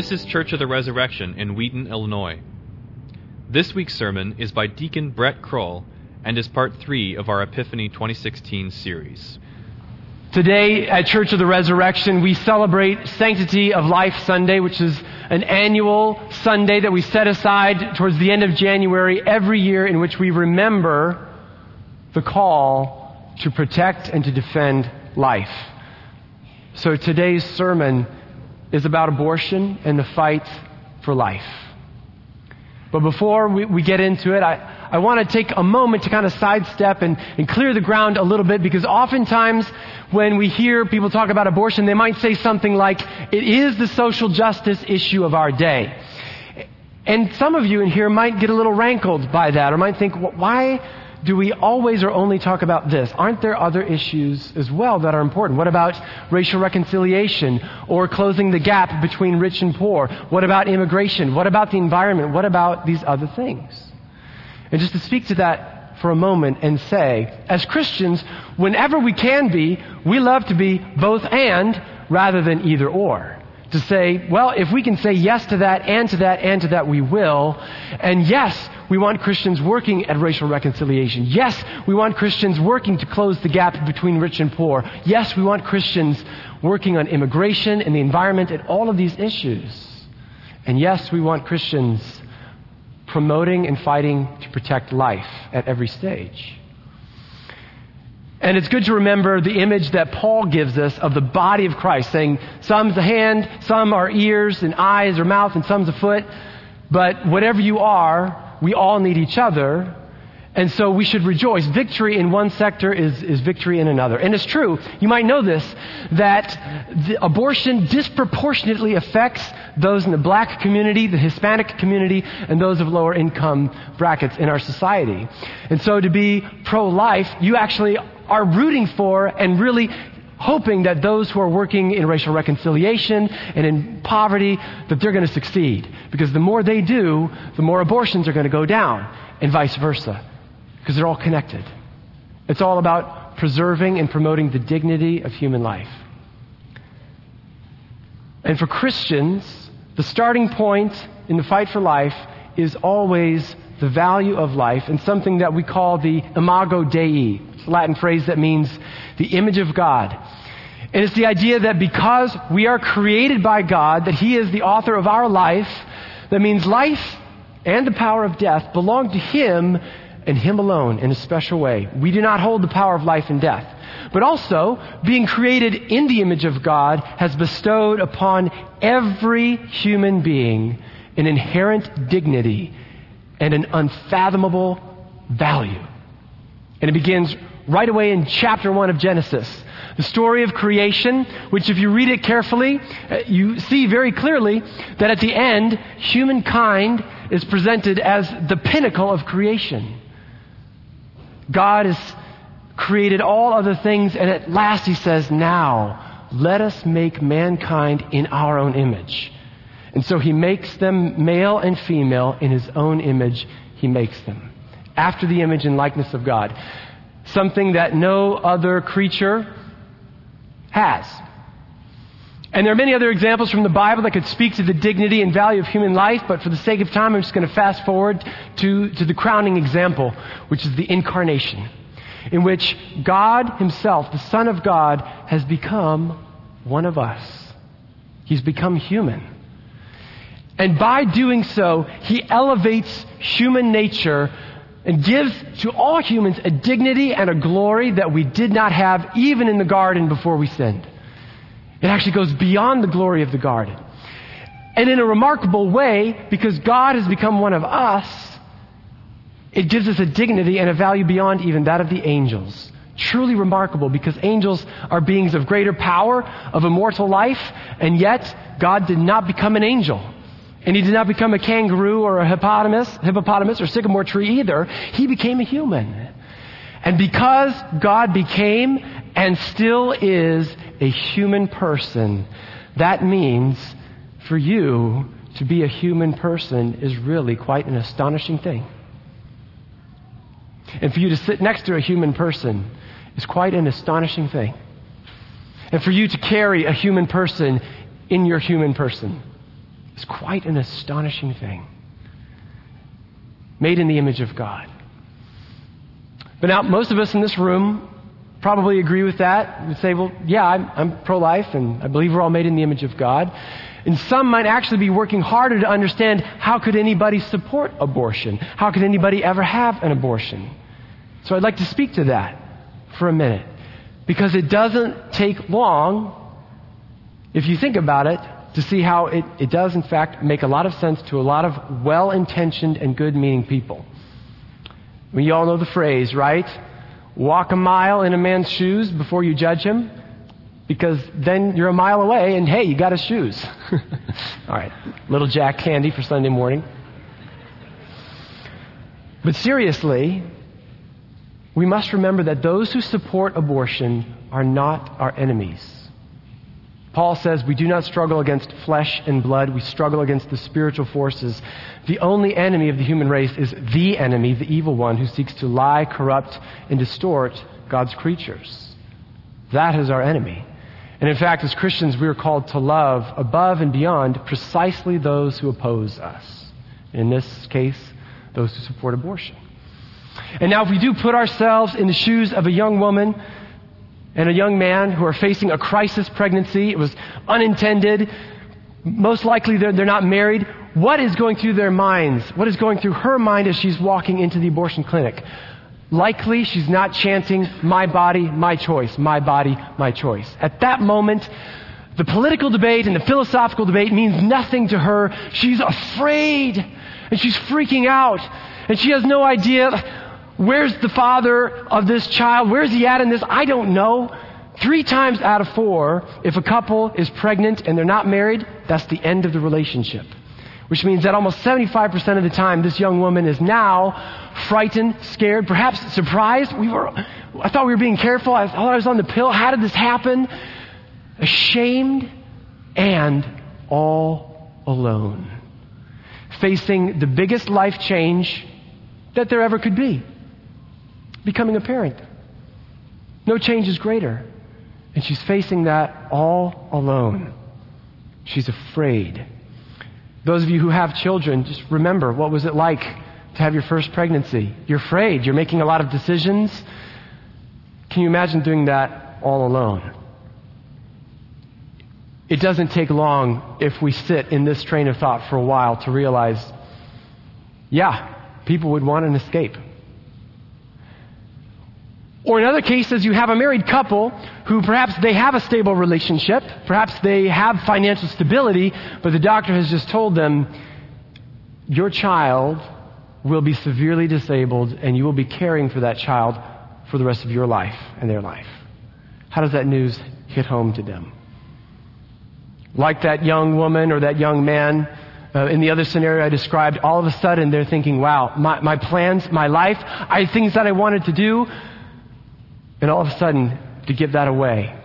This is Church of the Resurrection in Wheaton, Illinois. This week's sermon is by Deacon Brett Kroll and is part three of our Epiphany 2016 series. Today at Church of the Resurrection, we celebrate Sanctity of Life Sunday, which is an annual Sunday that we set aside towards the end of January every year in which we remember the call to protect and to defend life. So today's sermon is about abortion and the fight for life. But before we, we get into it, I, I want to take a moment to kind of sidestep and, and clear the ground a little bit because oftentimes when we hear people talk about abortion, they might say something like, it is the social justice issue of our day. And some of you in here might get a little rankled by that or might think, why do we always or only talk about this? Aren't there other issues as well that are important? What about racial reconciliation or closing the gap between rich and poor? What about immigration? What about the environment? What about these other things? And just to speak to that for a moment and say, as Christians, whenever we can be, we love to be both and rather than either or to say, well, if we can say yes to that and to that and to that, we will. And yes, we want Christians working at racial reconciliation. Yes, we want Christians working to close the gap between rich and poor. Yes, we want Christians working on immigration and the environment and all of these issues. And yes, we want Christians promoting and fighting to protect life at every stage. And it's good to remember the image that Paul gives us of the body of Christ, saying some's a hand, some are ears and eyes or mouth, and some's a foot. But whatever you are, we all need each other. And so we should rejoice. Victory in one sector is, is victory in another. And it's true, you might know this, that abortion disproportionately affects those in the black community, the Hispanic community, and those of lower income brackets in our society. And so to be pro-life, you actually are rooting for and really hoping that those who are working in racial reconciliation and in poverty, that they're going to succeed. Because the more they do, the more abortions are going to go down, and vice versa. Because they're all connected. It's all about preserving and promoting the dignity of human life. And for Christians, the starting point in the fight for life is always the value of life and something that we call the imago Dei. It's a Latin phrase that means the image of God. And it's the idea that because we are created by God, that He is the author of our life, that means life and the power of death belong to Him and Him alone in a special way. We do not hold the power of life and death. But also, being created in the image of God has bestowed upon every human being an inherent dignity and an unfathomable value. And it begins right away in chapter 1 of Genesis. The story of creation, which if you read it carefully, uh, you see very clearly that at the end, humankind is presented as the pinnacle of creation. God has created all other things, and at last he says, Now, let us make mankind in our own image. And so he makes them male and female in his own image, he makes them. After the image and likeness of God. Something that no other creature has. And there are many other examples from the Bible that could speak to the dignity and value of human life, but for the sake of time, I'm just going to fast forward to, to the crowning example, which is the incarnation, in which God Himself, the Son of God, has become one of us. He's become human. And by doing so, He elevates human nature and gives to all humans a dignity and a glory that we did not have even in the garden before we sinned. It actually goes beyond the glory of the garden. And in a remarkable way, because God has become one of us, it gives us a dignity and a value beyond even that of the angels. Truly remarkable because angels are beings of greater power, of immortal life, and yet God did not become an angel. And he did not become a kangaroo or a hippopotamus, hippopotamus or sycamore tree either. He became a human. And because God became and still is a human person, that means for you to be a human person is really quite an astonishing thing. And for you to sit next to a human person is quite an astonishing thing. And for you to carry a human person in your human person is quite an astonishing thing. Made in the image of God. But now, most of us in this room probably agree with that. Would say, well, yeah, I'm, I'm pro life and I believe we're all made in the image of God. And some might actually be working harder to understand how could anybody support abortion? How could anybody ever have an abortion? So I'd like to speak to that for a minute. Because it doesn't take long, if you think about it, to see how it, it does, in fact, make a lot of sense to a lot of well intentioned and good meaning people. You all know the phrase, right? Walk a mile in a man's shoes before you judge him, because then you're a mile away and hey, you got his shoes. all right, little Jack Handey for Sunday morning. But seriously, we must remember that those who support abortion are not our enemies. Paul says we do not struggle against flesh and blood, we struggle against the spiritual forces. The only enemy of the human race is the enemy, the evil one, who seeks to lie, corrupt, and distort God's creatures. That is our enemy. And in fact, as Christians, we are called to love above and beyond precisely those who oppose us. In this case, those who support abortion. And now, if we do put ourselves in the shoes of a young woman and a young man who are facing a crisis pregnancy. It was unintended. Most likely they're, they're not married. What is going through their minds? What is going through her mind as she's walking into the abortion clinic? Likely she's not chanting, my body, my choice, my body, my choice. At that moment, the political debate and the philosophical debate means nothing to her. She's afraid and she's freaking out and she has no idea Where's the father of this child? Where's he at in this? I don't know. Three times out of four, if a couple is pregnant and they're not married, that's the end of the relationship. Which means that almost 75% of the time, this young woman is now frightened, scared, perhaps surprised. We were, I thought we were being careful. I thought I was on the pill. How did this happen? Ashamed and all alone. Facing the biggest life change that there ever could be becoming a parent. No change is greater. And she's facing that all alone. She's afraid. Those of you who have children, just remember what was it like to have your first pregnancy? You're afraid. You're making a lot of decisions. Can you imagine doing that all alone? It doesn't take long if we sit in this train of thought for a while to realize, yeah, people would want an escape. Or in other cases, you have a married couple who perhaps they have a stable relationship, perhaps they have financial stability, but the doctor has just told them, your child will be severely disabled and you will be caring for that child for the rest of your life and their life. How does that news hit home to them? Like that young woman or that young man uh, in the other scenario I described, all of a sudden they're thinking, wow, my, my plans, my life, I things that I wanted to do, and all of a sudden to give that away.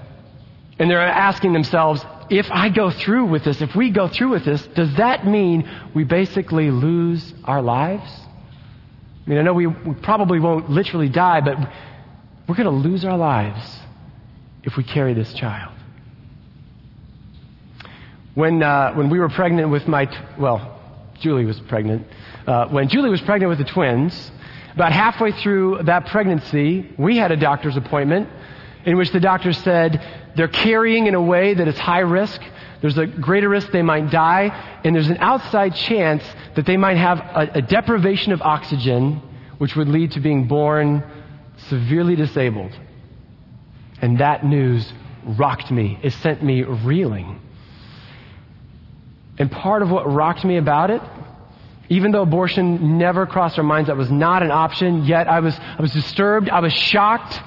And they're asking themselves, if I go through with this, if we go through with this, does that mean we basically lose our lives? I mean, I know we, we probably won't literally die, but we're going to lose our lives if we carry this child. When, uh, when we were pregnant with my, t- well, Julie was pregnant. Uh, when Julie was pregnant with the twins, about halfway through that pregnancy, we had a doctor's appointment in which the doctor said they're carrying in a way that is high risk. There's a greater risk they might die, and there's an outside chance that they might have a, a deprivation of oxygen, which would lead to being born severely disabled. And that news rocked me. It sent me reeling. And part of what rocked me about it even though abortion never crossed our minds, that was not an option, yet I was, I was disturbed, I was shocked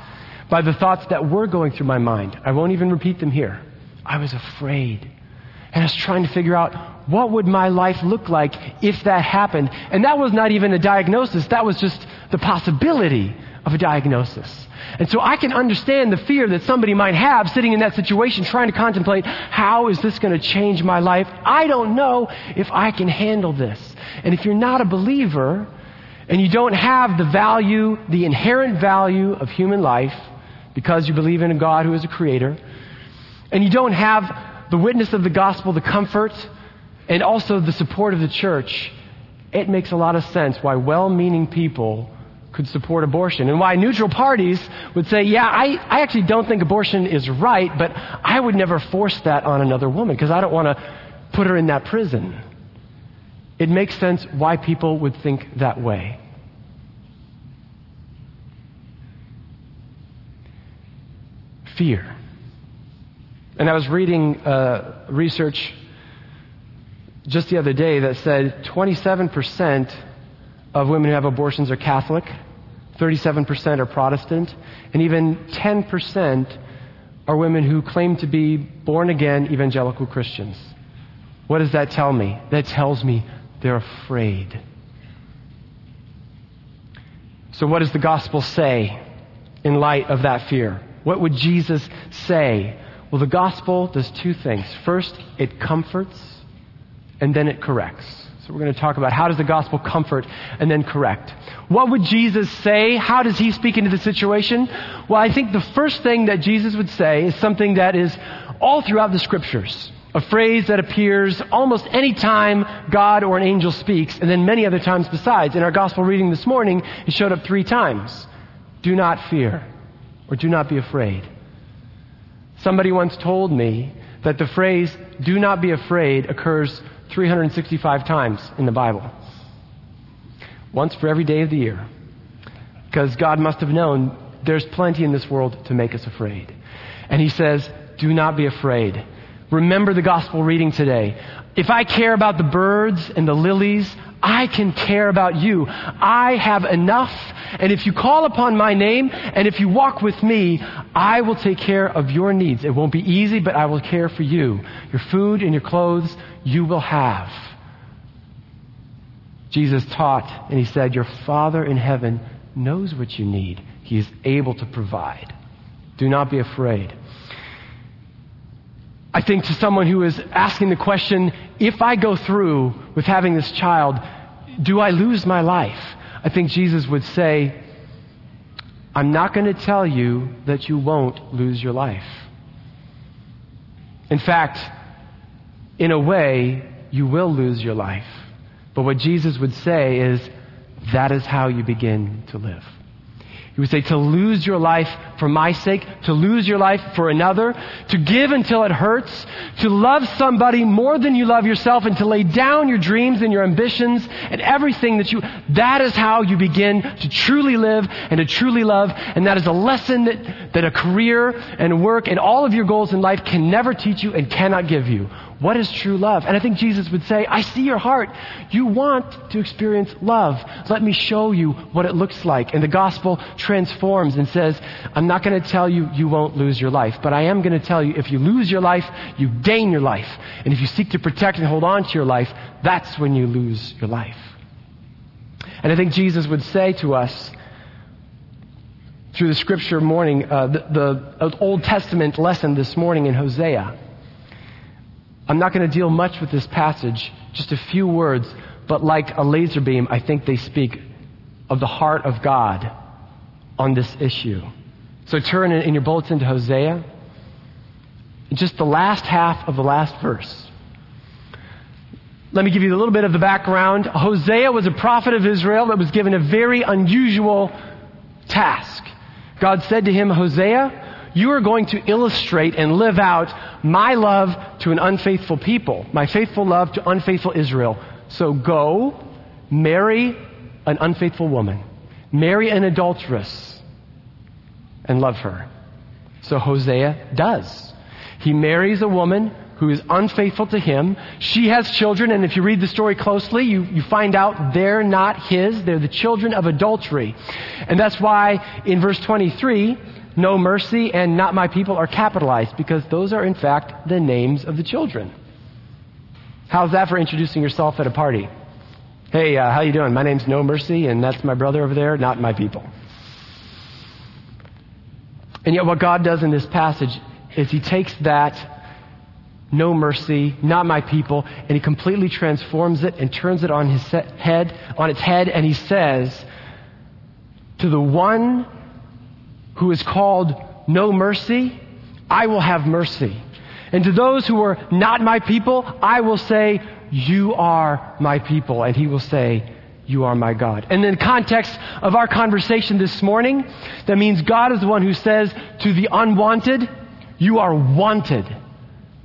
by the thoughts that were going through my mind. I won't even repeat them here. I was afraid. And I was trying to figure out what would my life look like if that happened. And that was not even a diagnosis, that was just the possibility of a diagnosis. And so I can understand the fear that somebody might have sitting in that situation trying to contemplate how is this going to change my life? I don't know if I can handle this. And if you're not a believer and you don't have the value, the inherent value of human life because you believe in a God who is a creator, and you don't have the witness of the gospel, the comfort and also the support of the church, it makes a lot of sense why well meaning people could support abortion and why neutral parties would say, yeah, I, I actually don't think abortion is right, but I would never force that on another woman because I don't want to put her in that prison. It makes sense why people would think that way. Fear. And I was reading uh, research just the other day that said 27% of women who have abortions are Catholic, 37% are Protestant, and even 10% are women who claim to be born again evangelical Christians. What does that tell me? That tells me they're afraid. So, what does the gospel say in light of that fear? What would Jesus say? Well, the gospel does two things. First, it comforts, and then it corrects. So we're going to talk about how does the gospel comfort and then correct. What would Jesus say? How does he speak into the situation? Well, I think the first thing that Jesus would say is something that is all throughout the scriptures. A phrase that appears almost any time God or an angel speaks, and then many other times besides. In our gospel reading this morning, it showed up three times. Do not fear, or do not be afraid. Somebody once told me that the phrase, do not be afraid, occurs 365 times in the Bible. Once for every day of the year. Because God must have known there's plenty in this world to make us afraid. And He says, do not be afraid. Remember the gospel reading today. If I care about the birds and the lilies, I can care about you. I have enough. And if you call upon my name and if you walk with me, I will take care of your needs. It won't be easy, but I will care for you. Your food and your clothes you will have. Jesus taught and he said, Your Father in heaven knows what you need. He is able to provide. Do not be afraid. I think to someone who is asking the question, if I go through with having this child, do I lose my life? I think Jesus would say, I'm not going to tell you that you won't lose your life. In fact, in a way, you will lose your life. But what Jesus would say is, that is how you begin to live. He would say to lose your life for my sake, to lose your life for another, to give until it hurts, to love somebody more than you love yourself, and to lay down your dreams and your ambitions and everything that you, that is how you begin to truly live and to truly love. And that is a lesson that, that a career and work and all of your goals in life can never teach you and cannot give you. What is true love? And I think Jesus would say, I see your heart. You want to experience love. Let me show you what it looks like. And the gospel transforms and says, I'm not going to tell you you won't lose your life, but I am going to tell you if you lose your life, you gain your life. And if you seek to protect and hold on to your life, that's when you lose your life. And I think Jesus would say to us, through the scripture morning, uh, the, the Old Testament lesson this morning in Hosea, I'm not going to deal much with this passage, just a few words, but like a laser beam, I think they speak of the heart of God on this issue. So turn in your bulletin to Hosea, just the last half of the last verse. Let me give you a little bit of the background. Hosea was a prophet of Israel that was given a very unusual task. God said to him, Hosea, you are going to illustrate and live out my love to an unfaithful people, my faithful love to unfaithful Israel. So go, marry an unfaithful woman, marry an adulteress, and love her. So Hosea does. He marries a woman who is unfaithful to him. She has children, and if you read the story closely, you, you find out they're not his. They're the children of adultery. And that's why in verse 23, no mercy, and not my people are capitalized because those are in fact the names of the children. How's that for introducing yourself at a party? Hey, uh, how you doing? My name's No Mercy, and that's my brother over there, not my people. And yet, what God does in this passage is He takes that no mercy, not my people, and He completely transforms it and turns it on His head, on its head, and He says, "To the one who is called no mercy, I will have mercy. And to those who are not my people, I will say, You are my people. And he will say, You are my God. And in the context of our conversation this morning, that means God is the one who says to the unwanted, You are wanted.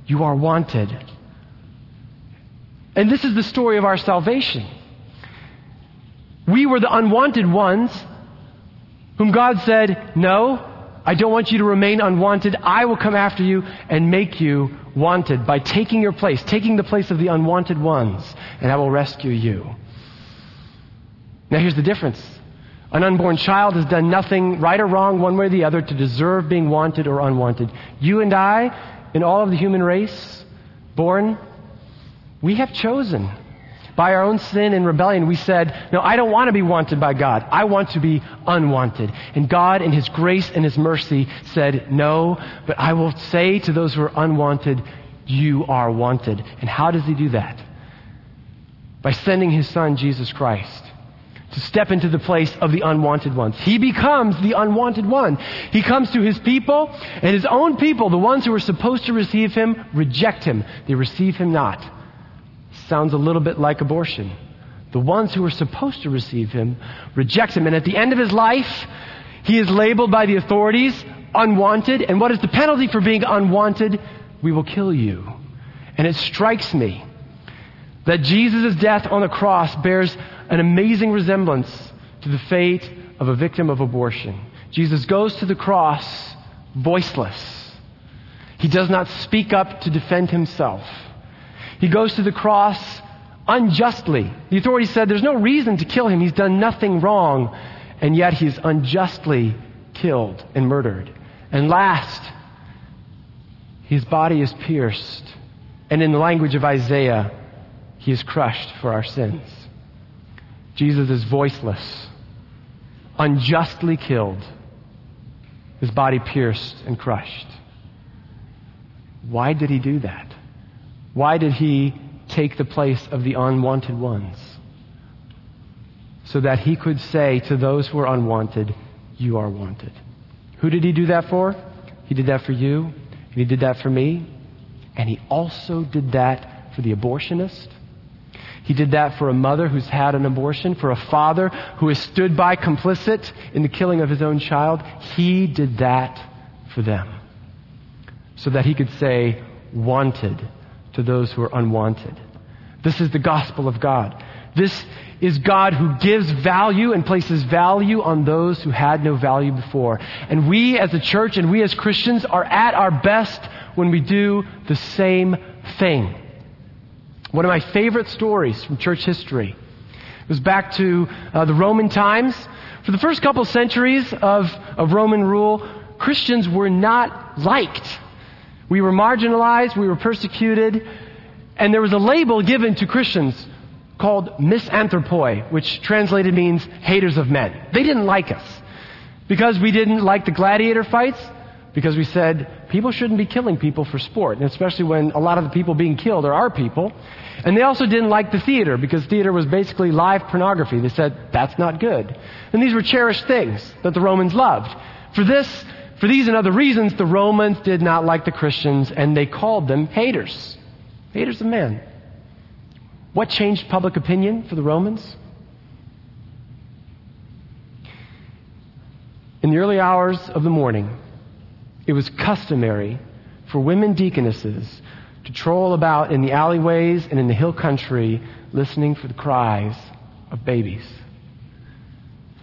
You are wanted. And this is the story of our salvation. We were the unwanted ones whom God said, No, I don't want you to remain unwanted. I will come after you and make you wanted by taking your place, taking the place of the unwanted ones, and I will rescue you. Now, here's the difference. An unborn child has done nothing, right or wrong, one way or the other, to deserve being wanted or unwanted. You and I, and all of the human race, born, we have chosen by our own sin and rebellion, we said, No, I don't want to be wanted by God. I want to be unwanted. And God, in His grace and His mercy, said, No, but I will say to those who are unwanted, You are wanted. And how does He do that? By sending His Son, Jesus Christ. To step into the place of the unwanted ones. He becomes the unwanted one. He comes to his people, and his own people, the ones who are supposed to receive him, reject him. They receive him not sounds a little bit like abortion. The ones who are supposed to receive him reject him. And at the end of his life, he is labeled by the authorities unwanted. And what is the penalty for being unwanted? We will kill you. And it strikes me that Jesus' death on the cross bears an amazing resemblance to the fate of a victim of abortion. Jesus goes to the cross voiceless. He does not speak up to defend himself. He goes to the cross unjustly. The authorities said there's no reason to kill him. He's done nothing wrong. And yet he's unjustly killed and murdered. And last, his body is pierced. And in the language of Isaiah, he is crushed for our sins. Jesus is voiceless, unjustly killed, his body pierced and crushed. Why did he do that? Why did he take the place of the unwanted ones? So that he could say to those who are unwanted, You are wanted. Who did he do that for? He did that for you, and he did that for me, and he also did that for the abortionist. He did that for a mother who's had an abortion, for a father who has stood by complicit in the killing of his own child. He did that for them. So that he could say, wanted to those who are unwanted. This is the gospel of God. This is God who gives value and places value on those who had no value before. And we as a church and we as Christians are at our best when we do the same thing. One of my favorite stories from church history was back to uh, the Roman times. For the first couple centuries of, of Roman rule, Christians were not liked. We were marginalized, we were persecuted, and there was a label given to Christians called misanthropoi, which translated means haters of men. They didn't like us because we didn't like the gladiator fights, because we said people shouldn't be killing people for sport, and especially when a lot of the people being killed are our people. And they also didn't like the theater because theater was basically live pornography. They said that's not good. And these were cherished things that the Romans loved. For this, for these and other reasons, the Romans did not like the Christians and they called them haters. Haters of men. What changed public opinion for the Romans? In the early hours of the morning, it was customary for women deaconesses to troll about in the alleyways and in the hill country listening for the cries of babies.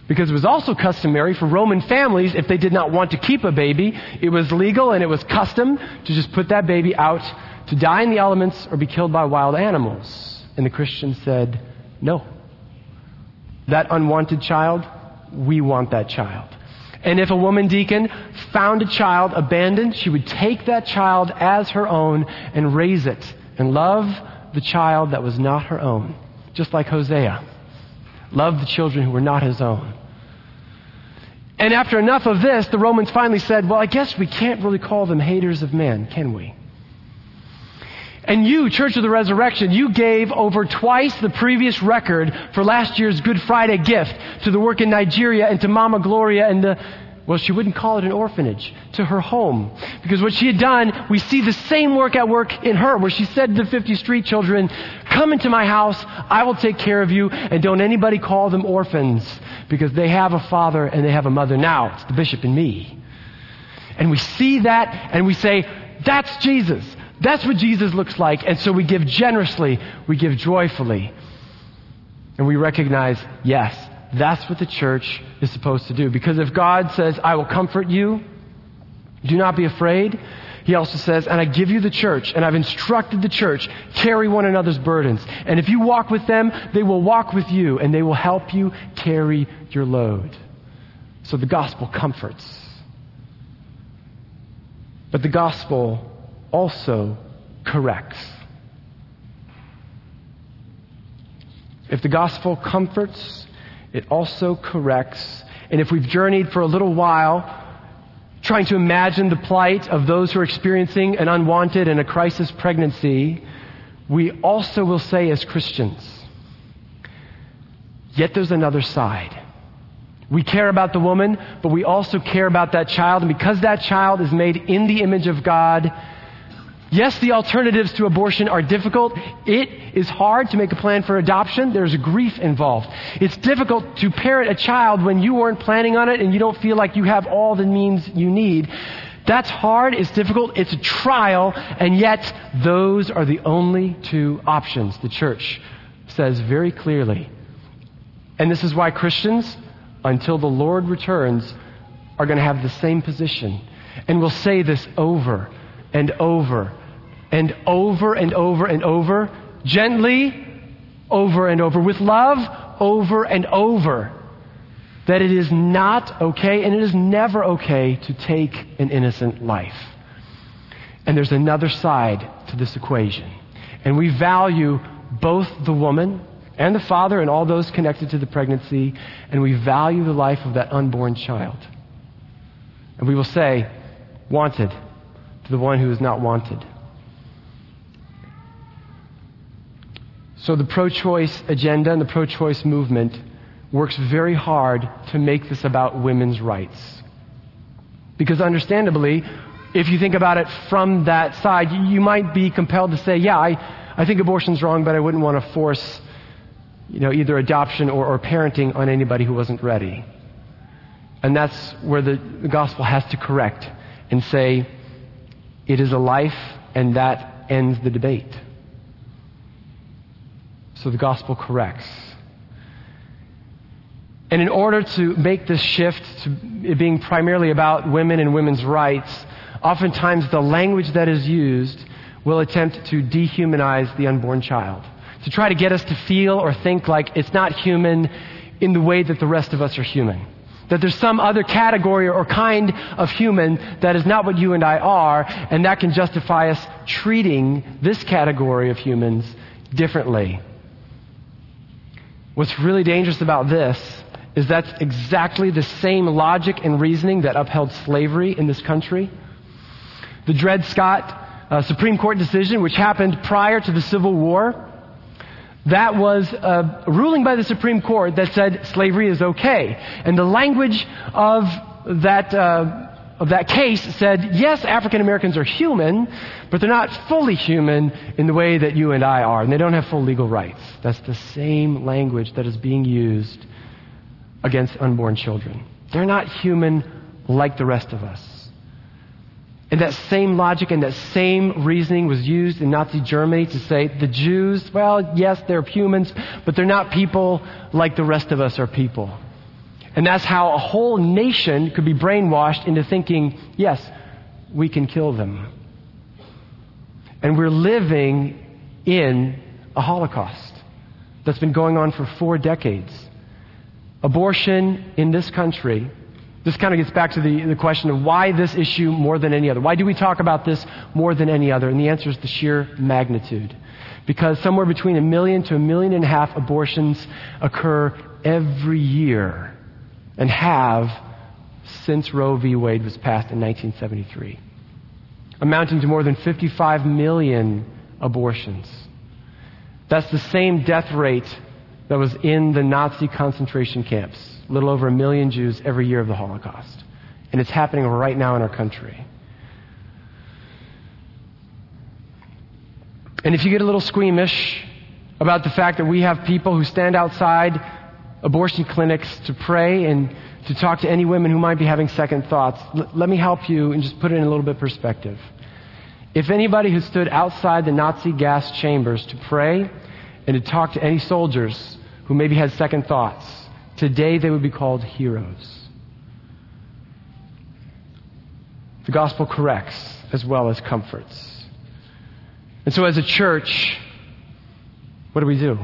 Because it was also customary for Roman families, if they did not want to keep a baby, it was legal and it was custom to just put that baby out to die in the elements or be killed by wild animals. And the Christian said, No. That unwanted child, we want that child. And if a woman deacon found a child abandoned, she would take that child as her own and raise it and love the child that was not her own, just like Hosea. Love the children who were not his own. And after enough of this, the Romans finally said, Well, I guess we can't really call them haters of men, can we? And you, Church of the Resurrection, you gave over twice the previous record for last year's Good Friday gift to the work in Nigeria and to Mama Gloria and the Well, she wouldn't call it an orphanage, to her home. Because what she had done, we see the same work at work in her, where she said to the 50 street children, Come into my house, I will take care of you, and don't anybody call them orphans, because they have a father and they have a mother. Now, it's the bishop and me. And we see that, and we say, That's Jesus. That's what Jesus looks like. And so we give generously, we give joyfully. And we recognize, yes, that's what the church is supposed to do. Because if God says, I will comfort you, do not be afraid, he also says, and I give you the church, and I've instructed the church, carry one another's burdens. And if you walk with them, they will walk with you, and they will help you carry your load. So the gospel comforts. But the gospel also corrects. If the gospel comforts, it also corrects. And if we've journeyed for a little while, trying to imagine the plight of those who are experiencing an unwanted and a crisis pregnancy, we also will say as Christians, yet there's another side. We care about the woman, but we also care about that child. And because that child is made in the image of God, Yes, the alternatives to abortion are difficult. It is hard to make a plan for adoption. There's grief involved. It's difficult to parent a child when you weren't planning on it and you don't feel like you have all the means you need. That's hard, it's difficult, it's a trial, and yet those are the only two options, the church says very clearly. And this is why Christians, until the Lord returns, are going to have the same position. And we'll say this over and over and over and over and over, gently, over and over, with love, over and over, that it is not okay and it is never okay to take an innocent life. And there's another side to this equation. And we value both the woman and the father and all those connected to the pregnancy, and we value the life of that unborn child. And we will say, wanted to the one who is not wanted. So the pro choice agenda and the pro choice movement works very hard to make this about women's rights. Because understandably, if you think about it from that side, you might be compelled to say, yeah, I, I think abortion's wrong, but I wouldn't want to force you know, either adoption or, or parenting on anybody who wasn't ready. And that's where the, the gospel has to correct and say, it is a life, and that ends the debate. So the gospel corrects. And in order to make this shift to it being primarily about women and women's rights, oftentimes the language that is used will attempt to dehumanize the unborn child. To try to get us to feel or think like it's not human in the way that the rest of us are human. That there's some other category or kind of human that is not what you and I are, and that can justify us treating this category of humans differently. What's really dangerous about this is that's exactly the same logic and reasoning that upheld slavery in this country. The Dred Scott uh, Supreme Court decision, which happened prior to the Civil War, that was a ruling by the Supreme Court that said slavery is okay. And the language of that uh, of that case said, yes, African Americans are human, but they're not fully human in the way that you and I are, and they don't have full legal rights. That's the same language that is being used against unborn children. They're not human like the rest of us. And that same logic and that same reasoning was used in Nazi Germany to say the Jews, well, yes, they're humans, but they're not people like the rest of us are people. And that's how a whole nation could be brainwashed into thinking, yes, we can kill them. And we're living in a Holocaust that's been going on for four decades. Abortion in this country, this kind of gets back to the, the question of why this issue more than any other. Why do we talk about this more than any other? And the answer is the sheer magnitude. Because somewhere between a million to a million and a half abortions occur every year and have since Roe v. Wade was passed in 1973, amounting to more than 55 million abortions. That's the same death rate that was in the Nazi concentration camps, a little over a million Jews every year of the Holocaust. And it's happening right now in our country. And if you get a little squeamish about the fact that we have people who stand outside abortion clinics to pray and to talk to any women who might be having second thoughts, l- let me help you and just put it in a little bit perspective. If anybody who stood outside the Nazi gas chambers to pray and to talk to any soldiers who maybe had second thoughts, today they would be called heroes. The gospel corrects as well as comforts. And so, as a church, what do we do?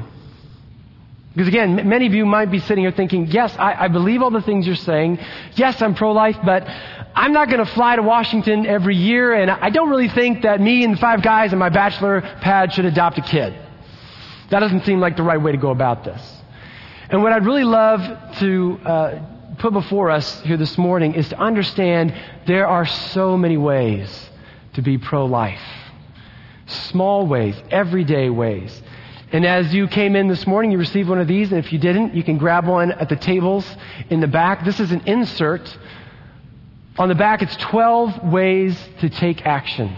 Because again, many of you might be sitting here thinking, yes, I, I believe all the things you're saying. Yes, I'm pro life, but I'm not going to fly to Washington every year, and I don't really think that me and five guys and my bachelor pad should adopt a kid. That doesn't seem like the right way to go about this. And what I'd really love to uh, put before us here this morning is to understand there are so many ways to be pro life. Small ways, everyday ways. And as you came in this morning, you received one of these, and if you didn't, you can grab one at the tables in the back. This is an insert. On the back, it's 12 ways to take action.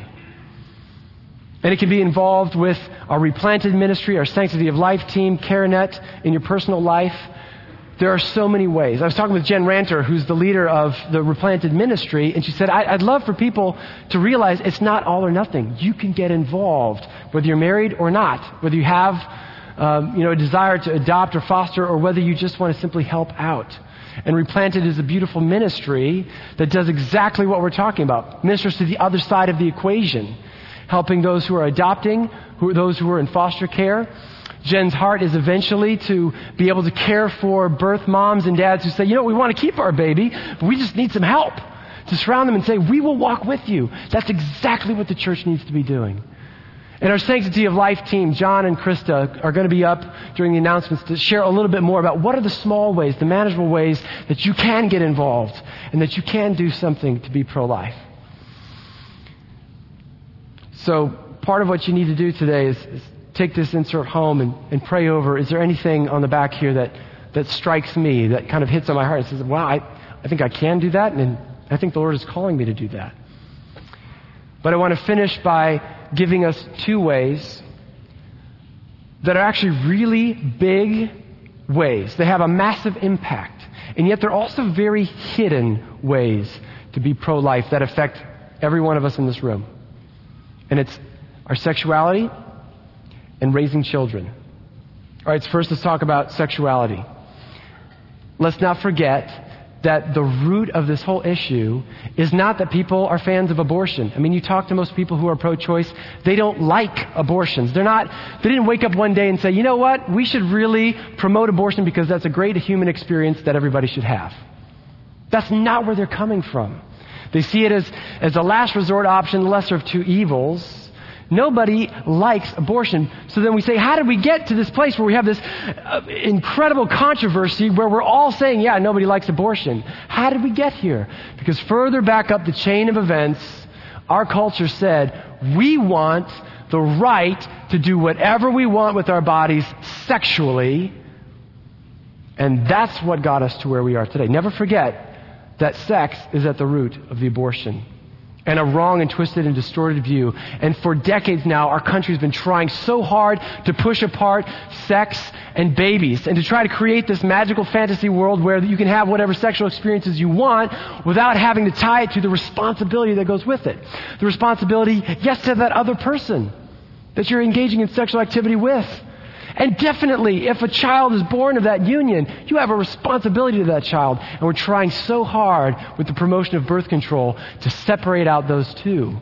And it can be involved with our replanted ministry, our sanctity of life team, CareNet, in your personal life. There are so many ways. I was talking with Jen Ranter, who's the leader of the replanted ministry, and she said, I'd love for people to realize it's not all or nothing. You can get involved, whether you're married or not, whether you have um, you know, a desire to adopt or foster, or whether you just want to simply help out. And Replanted is a beautiful ministry that does exactly what we're talking about. Ministers to the other side of the equation, helping those who are adopting, who, those who are in foster care, Jen's heart is eventually to be able to care for birth moms and dads who say, you know, we want to keep our baby, but we just need some help. To surround them and say, we will walk with you. That's exactly what the church needs to be doing. And our Sanctity of Life team, John and Krista, are going to be up during the announcements to share a little bit more about what are the small ways, the manageable ways that you can get involved and that you can do something to be pro life. So, part of what you need to do today is, is take this insert home and, and pray over is there anything on the back here that, that strikes me, that kind of hits on my heart and says, wow, I, I think I can do that, and I think the Lord is calling me to do that. But I want to finish by giving us two ways that are actually really big ways. They have a massive impact. And yet they're also very hidden ways to be pro life that affect every one of us in this room. And it's our sexuality and raising children. All right, so first let's talk about sexuality. Let's not forget that the root of this whole issue is not that people are fans of abortion. I mean, you talk to most people who are pro-choice, they don't like abortions. They're not, they didn't wake up one day and say, you know what, we should really promote abortion because that's a great human experience that everybody should have. That's not where they're coming from. They see it as, as a last resort option, the lesser of two evils. Nobody likes abortion. So then we say, how did we get to this place where we have this uh, incredible controversy where we're all saying, yeah, nobody likes abortion? How did we get here? Because further back up the chain of events, our culture said, we want the right to do whatever we want with our bodies sexually. And that's what got us to where we are today. Never forget that sex is at the root of the abortion and a wrong and twisted and distorted view. And for decades now, our country's been trying so hard to push apart sex and babies and to try to create this magical fantasy world where you can have whatever sexual experiences you want without having to tie it to the responsibility that goes with it. The responsibility, yes, to that other person that you're engaging in sexual activity with. And definitely, if a child is born of that union, you have a responsibility to that child. And we're trying so hard with the promotion of birth control to separate out those two.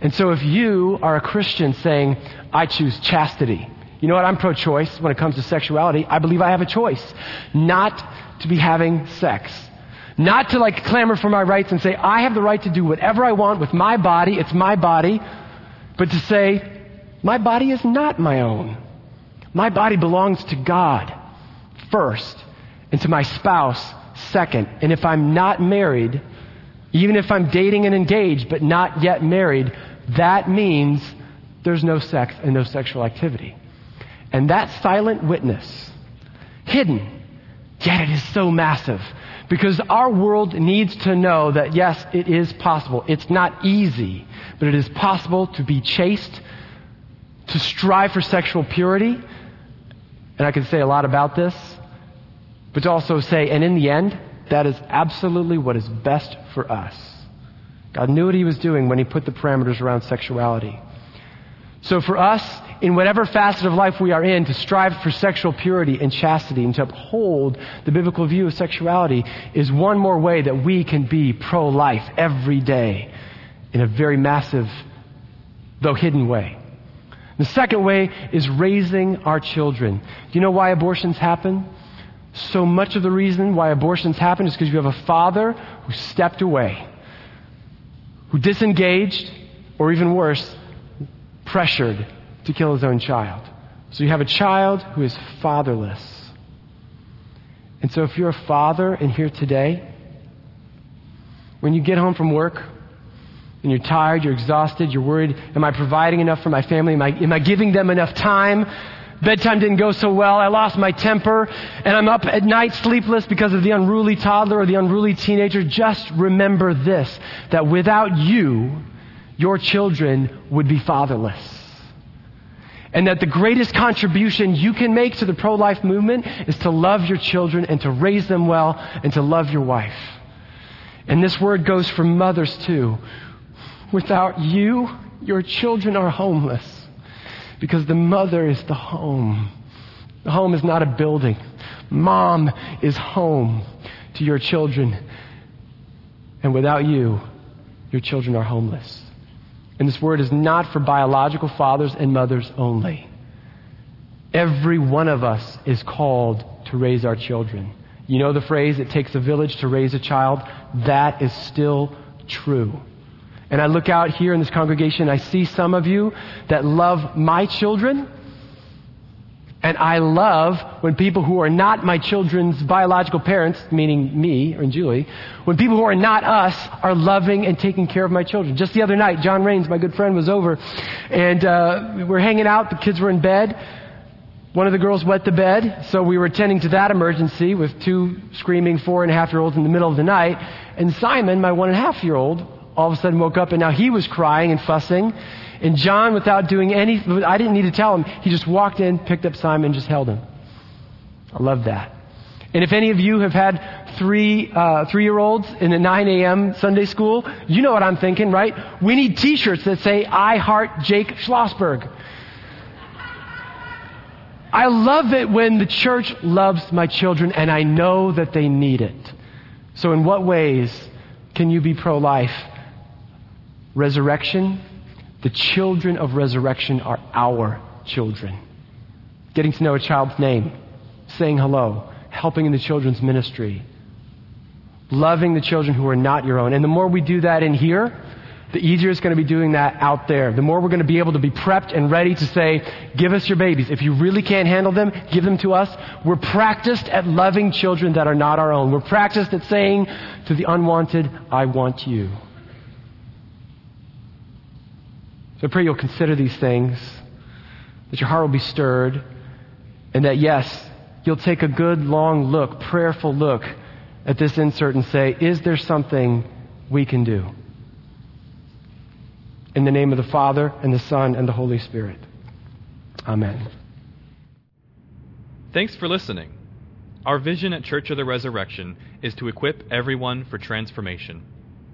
And so if you are a Christian saying, I choose chastity, you know what? I'm pro choice when it comes to sexuality. I believe I have a choice not to be having sex. Not to like clamor for my rights and say, I have the right to do whatever I want with my body, it's my body, but to say, my body is not my own. My body belongs to God first, and to my spouse second. And if I'm not married, even if I'm dating and engaged but not yet married, that means there's no sex and no sexual activity. And that silent witness, hidden, yet it is so massive, Because our world needs to know that yes, it is possible. It's not easy, but it is possible to be chaste, to strive for sexual purity. And I could say a lot about this, but to also say, and in the end, that is absolutely what is best for us. God knew what He was doing when He put the parameters around sexuality. So for us, in whatever facet of life we are in, to strive for sexual purity and chastity and to uphold the biblical view of sexuality is one more way that we can be pro life every day in a very massive, though hidden way. The second way is raising our children. Do you know why abortions happen? So much of the reason why abortions happen is because you have a father who stepped away, who disengaged, or even worse, pressured to kill his own child. So you have a child who is fatherless. And so if you're a father and here today, when you get home from work and you're tired, you're exhausted, you're worried, am I providing enough for my family? Am I, am I giving them enough time? Bedtime didn't go so well. I lost my temper. And I'm up at night sleepless because of the unruly toddler or the unruly teenager. Just remember this that without you, your children would be fatherless. And that the greatest contribution you can make to the pro life movement is to love your children and to raise them well and to love your wife. And this word goes for mothers too. Without you, your children are homeless because the mother is the home. The home is not a building. Mom is home to your children. And without you, your children are homeless. And this word is not for biological fathers and mothers only. Every one of us is called to raise our children. You know the phrase, it takes a village to raise a child? That is still true. And I look out here in this congregation, I see some of you that love my children, and I love when people who are not my children's biological parents, meaning me and Julie, when people who are not us are loving and taking care of my children. Just the other night, John Rains, my good friend, was over, and uh, we were hanging out. The kids were in bed. One of the girls wet the bed, so we were attending to that emergency with two screaming four and a half year olds in the middle of the night. And Simon, my one and a half year old, all of a sudden woke up and now he was crying and fussing. And John, without doing anything, I didn't need to tell him, he just walked in, picked up Simon, and just held him. I love that. And if any of you have had three uh, three year olds in the 9 a.m. Sunday school, you know what I'm thinking, right? We need T-shirts that say "I heart Jake Schlossberg." I love it when the church loves my children, and I know that they need it. So, in what ways can you be pro-life? Resurrection the children of resurrection are our children. Getting to know a child's name, saying hello, helping in the children's ministry, loving the children who are not your own. And the more we do that in here, the easier it's going to be doing that out there. The more we're going to be able to be prepped and ready to say, give us your babies. If you really can't handle them, give them to us. We're practiced at loving children that are not our own. We're practiced at saying to the unwanted, I want you. I pray you'll consider these things, that your heart will be stirred, and that, yes, you'll take a good, long look, prayerful look at this insert and say, is there something we can do? In the name of the Father, and the Son, and the Holy Spirit. Amen. Thanks for listening. Our vision at Church of the Resurrection is to equip everyone for transformation.